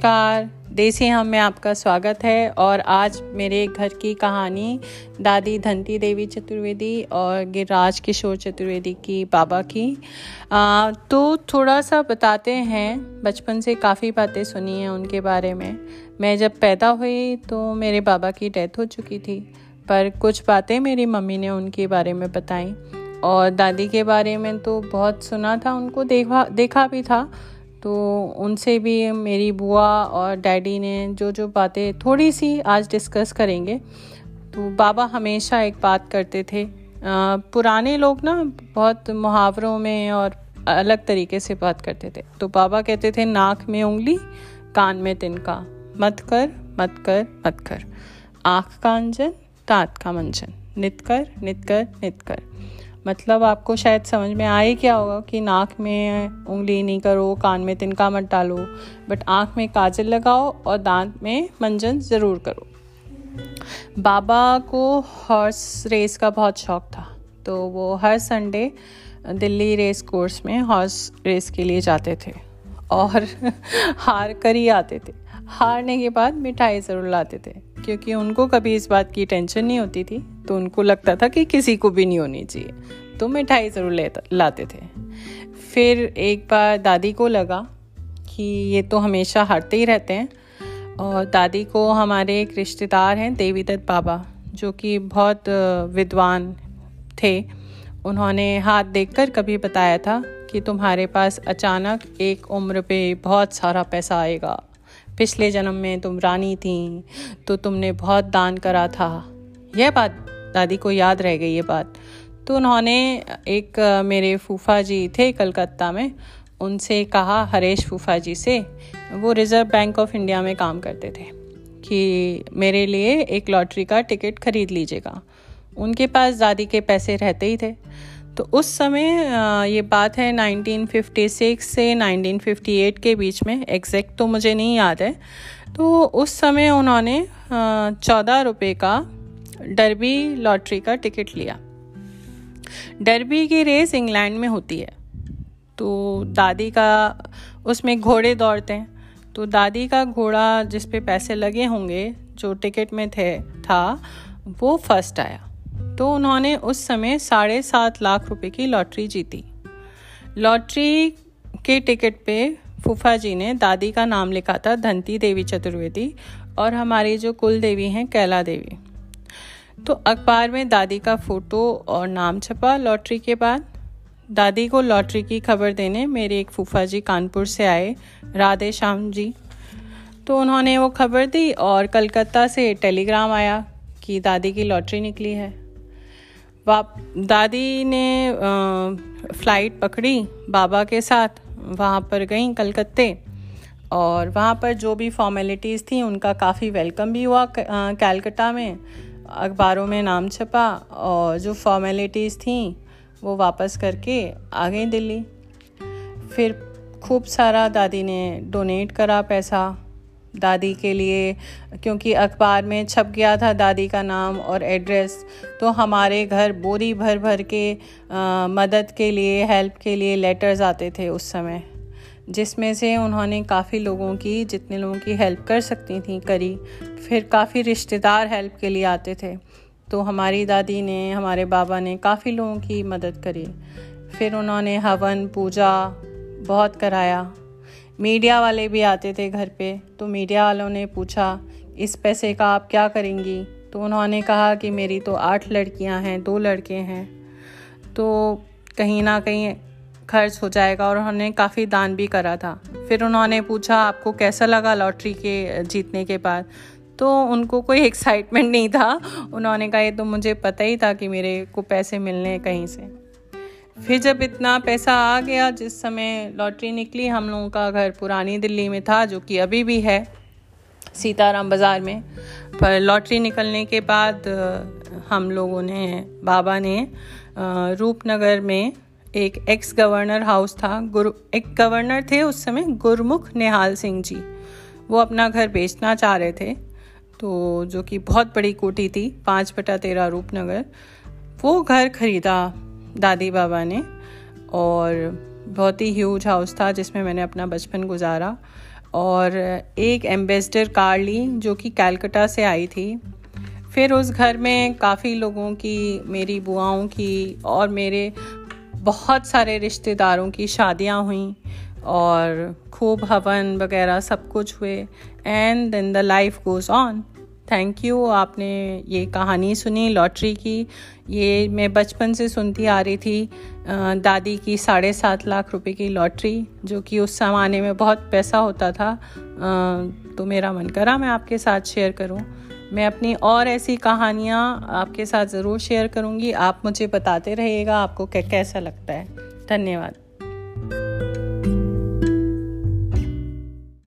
नमस्कार। देसी हम में आपका स्वागत है और आज मेरे घर की कहानी दादी धनती देवी चतुर्वेदी और गिरिराज किशोर चतुर्वेदी की बाबा की। आ, तो थोड़ा सा बताते हैं बचपन से काफ़ी बातें सुनी हैं उनके बारे में। मैं जब पैदा हुई तो मेरे बाबा की डेथ हो चुकी थी पर कुछ बातें मेरी मम्मी ने उनके बारे में बताई। और दादी के बारे में तो बहुत सुना था उनको देखा देखा भी था तो उनसे भी मेरी बुआ और डैडी ने जो जो बातें थोड़ी सी आज डिस्कस करेंगे तो बाबा हमेशा एक बात करते थे। आ, पुराने लोग ना बहुत मुहावरों में और अलग तरीके से बात करते थे। तो बाबा कहते थे नाक में उंगली कान में तिनका। मत कर मत कर मत कर। आँख का अंजन तात का मंजन। नित कर नित कर नित कर। मतलब आपको शायद समझ में आए क्या होगा कि नाक में उंगली नहीं करो, कान में तिनका मत डालो बट आँख में काजल लगाओ और दांत में मंजन ज़रूर करो। बाबा को हॉर्स रेस का बहुत शौक था तो वो हर संडे दिल्ली रेस कोर्स में हॉर्स रेस के लिए जाते थे और हार कर ही आते थे। हारने के बाद मिठाई ज़रूर लाते थे। क्योंकि उनको कभी इस बात की टेंशन नहीं होती थी तो उनको लगता था कि किसी को भी नहीं होनी चाहिए। तो मिठाई ज़रूर ले, लाते थे। फिर एक बार दादी को लगा कि ये तो हमेशा हारते ही रहते हैं। और दादी को हमारे एक रिश्तेदार हैं देवी दत्त बाबा, जो कि बहुत विद्वान थे। उन्होंने हाथ देखकर कभी बताया था कि तुम्हारे पास अचानक एक उम्र पे बहुत सारा पैसा आएगा। पिछले जन्म में तुम रानी थी तो तुमने बहुत दान करा था। यह बात दादी को याद रह गई ये बात। तो उन्होंने एक, मेरे फूफा जी थे कलकत्ता में, उनसे कहा, हरेश फूफा जी से, वो रिज़र्व बैंक ऑफ़ इंडिया में काम करते थे, कि मेरे लिए एक लॉटरी का टिकट खरीद लीजिएगा। उनके पास दादी के पैसे रहते ही थे। तो उस समय ये बात है 1956 से 1958 के बीच में एग्जैक्ट तो मुझे नहीं याद है। तो उस समय उन्होंने चौदह रुपये का डरबी लॉटरी का टिकट लिया। डरबी की रेस इंग्लैंड में होती है। तो दादी का, उसमें घोड़े दौड़ते हैं। तो दादी का घोड़ा जिस पे पैसे लगे होंगे, जो टिकट में थे, था, वो फ़र्स्ट आया। तो उन्होंने उस समय साढ़े सात लाख रुपए की लॉटरी जीती। लॉटरी के टिकट पे फूफा जी ने दादी का नाम लिखा था, धनती देवी चतुर्वेदी, और हमारी जो कुल देवी हैं, कैला देवी। तो अखबार में दादी का फ़ोटो और नाम छपा लॉटरी के बाद। दादी को लॉटरी की खबर देने मेरे एक फूफा जी कानपुर से आए, राधे श्याम जी। तो उन्होंने वो खबर दी और कलकत्ता से टेलीग्राम आया कि दादी की लॉटरी निकली है। वाप दादी ने फ़्लाइट पकड़ी बाबा के साथ, वहाँ पर गई कलकत्ते। और वहाँ पर जो भी फॉर्मेलिटीज़ थी, उनका काफ़ी वेलकम भी हुआ कैलकटा में। अखबारों में नाम छपा और जो फॉर्मेलिटीज़ थी, वो वापस करके आ गई दिल्ली। फिर खूब सारा दादी ने डोनेट करा पैसा। दादी के लिए क्योंकि अखबार में छप गया था दादी का नाम और एड्रेस। तो हमारे घर बोरी भर भर के आ, मदद के लिए हेल्प के लिए लेटर्स आते थे उस समय जिसमें से उन्होंने काफ़ी लोगों की जितने लोगों की हेल्प कर सकती थी करी। फिर काफ़ी रिश्तेदार हेल्प के लिए आते थे। तो हमारी दादी ने हमारे बाबा ने काफ़ी लोगों की मदद करी। फिर उन्होंने हवन पूजा बहुत कराया। मीडिया वाले भी आते थे घर पे तो मीडिया वालों ने पूछा, इस पैसे का आप क्या करेंगी? तो उन्होंने कहा कि मेरी तो आठ लड़कियाँ हैं, दो लड़के हैं। तो कहीं ना कहीं खर्च हो जाएगा और उन्होंने काफ़ी दान भी करा था। फिर उन्होंने पूछा, आपको कैसा लगा लॉटरी के, जीतने के बाद? तो उनको कोई एक्साइटमेंट नहीं था। उन्होंने कहा, ये तो मुझे पता ही था कि मेरे को पैसे मिलने कहीं से। फिर जब इतना पैसा आ गया, जिस समय लॉटरी निकली, हम लोगों का घर पुरानी दिल्ली में था, जो कि अभी भी है, सीताराम बाज़ार में। पर लॉटरी निकलने के बाद हम लोगों ने, बाबा ने रूपनगर में एक एक्स गवर्नर हाउस था। गुरु, एक गवर्नर थे उस समय गुरमुख निहाल सिंह जी। वो अपना घर बेचना चाह रहे थे तो जो कि बहुत बड़ी कोठी थी, पाँच बटा तेरह रूपनगर। वो घर खरीदा। दादी बाबा ने, और बहुत ही ह्यूज हाउस था जिसमें मैंने अपना बचपन गुजारा। और एक एम्बेसडर कार ली जो कि कैलकटा से आई थी। फिर उस घर में काफ़ी लोगों की, मेरी बुआओं की और मेरे बहुत सारे रिश्तेदारों की शादियाँ हुई और खूब हवन वगैरह सब कुछ हुए। And then the life goes on thank you आपने ये कहानी सुनी लॉटरी की। ये मैं बचपन से सुनती आ रही थी दादी की साढ़े सात लाख रुपए की लॉटरी जो कि उस ज़माने में बहुत पैसा होता था। तो मेरा मन करा मैं आपके साथ शेयर करूँ। मैं अपनी और ऐसी कहानियाँ आपके साथ ज़रूर शेयर करूँगी। आप मुझे बताते रहिएगा, आपको कैसा लगता है। धन्यवाद।